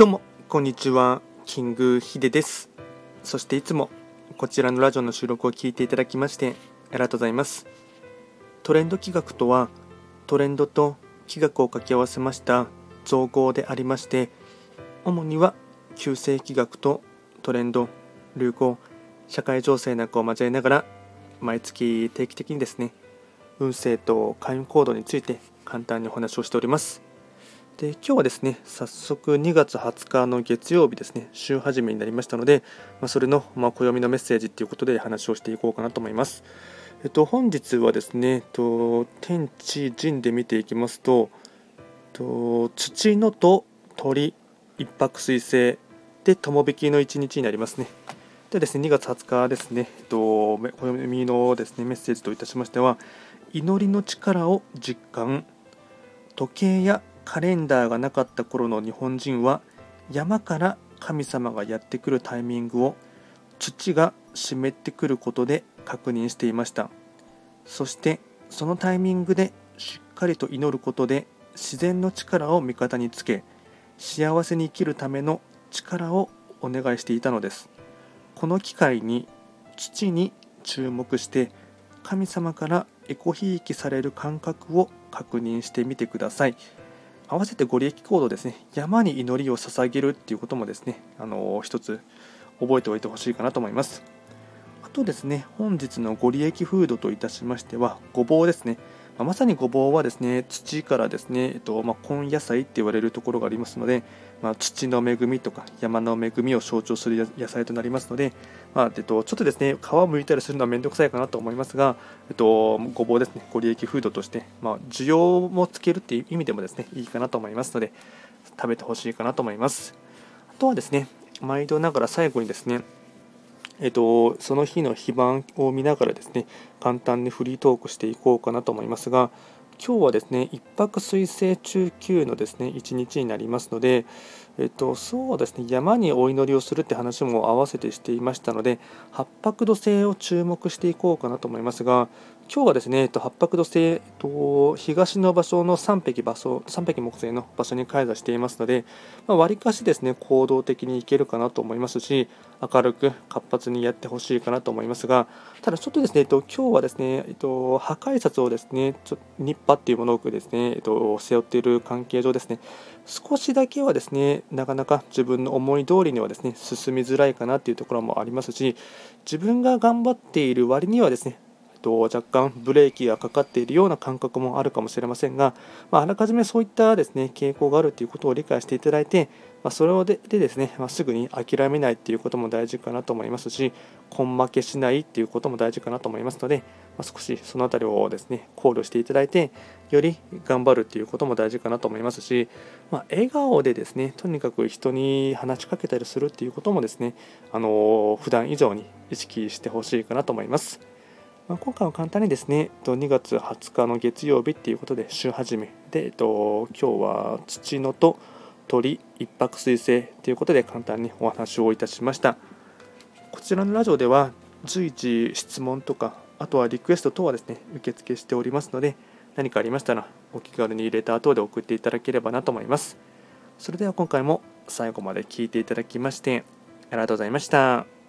どうもこんにちは。キングヒデです。そしていつもこちらのラジオの収録を聞いていただきましてありがとうございます。トレンド企画とはトレンドと企画を掛け合わせました造語でありまして主には旧世企画とトレンド流行社会情勢なんかを交えながら毎月定期的にですね運勢と開運行動について簡単にお話をしております。で今日はですね早速2月20日の月曜日ですね週始めになりましたので、まあ、それの、まあ、暦のメッセージということで話をしていこうかなと思います。えっと本日はですね、えっと、天地人で見ていきますと、えっと、土のと鳥一泊水星で友引きの一日になりますね。でですね2月20日ですね、えっと、暦のですねメッセージといたしましては祈りの力を実感時計やカレンダーがなかった頃の日本人は山から神様がやってくるタイミングを土が湿ってくることで確認していましたそしてそのタイミングでしっかりと祈ることで自然の力を味方につけ幸せに生きるための力をお願いしていたのですこの機会に土に注目して神様からエコひいきされる感覚を確認してみてください。合わせてご利益行動ですね、山に祈りを捧げるっていうこともですね、あの一つ覚えておいてほしいかなと思います。あとですね、本日のご利益フードといたしましては、ごぼうですね。まさにごぼうはですね土からですね、えっとまあ、根野菜って言われるところがありますので、まあ、土の恵みとか山の恵みを象徴する野菜となりますので、まあえっと、ちょっとですね皮を剥いたりするのは面倒くさいかなと思いますが、えっと、ごぼうですねご利益フードとして、まあ、需要もつけるっていう意味でもですねいいかなと思いますので食べてほしいかなと思います。あとはですね毎度ながら最後にですねえっと、その日の非番を見ながらですね簡単にフリートークしていこうかなと思いますが今日はですね1泊水星中級のですね1日になりますので、えっと、そうですね山にお祈りをするって話も合わせてしていましたので八白土星を注目していこうかなと思いますが今日はですね、えっと、八白土星、えっと、東の場所の3匹場所3匹木星の場所に開座していますので、まあ、割かしですね行動的にいけるかなと思いますし明るく活発にやってほしいかなと思いますがただちょっとですね、えっと、今日はですね、えっと、破壊札をですねちょニッパっていうものをですね、えっと、背負っている関係上ですね少しだけはですねなかなか自分の思い通りにはですね進みづらいかなっていうところもありますし自分が頑張っている割にはですねと、若干ブレーキがかかっているような感覚もあるかもしれませんが、まあ、あらかじめそういったですね傾向があるということを理解していただいて、まあ、それででですね、まあ、すぐに諦めないということも大事かなと思いますし、根負けしないということも大事かなと思いますので、ま少しその辺りをですね考慮していただいて、より頑張るということも大事かなと思いますし、ま笑顔でですねとにかく人に話しかけたりするっていうこともですね、あの普段以上に意識してほしいかなと思います。まあ、今回は簡単にですね、2月20日の月曜日っていうことで週始めで、えっと、今日は土のと鳥一泊水星ということで簡単にお話をいたしましたこちらのラジオでは随時質問とかあとはリクエスト等はですね受付しておりますので何かありましたらお気軽に入れた後で送っていただければなと思いますそれでは今回も最後まで聞いていただきましてありがとうございました。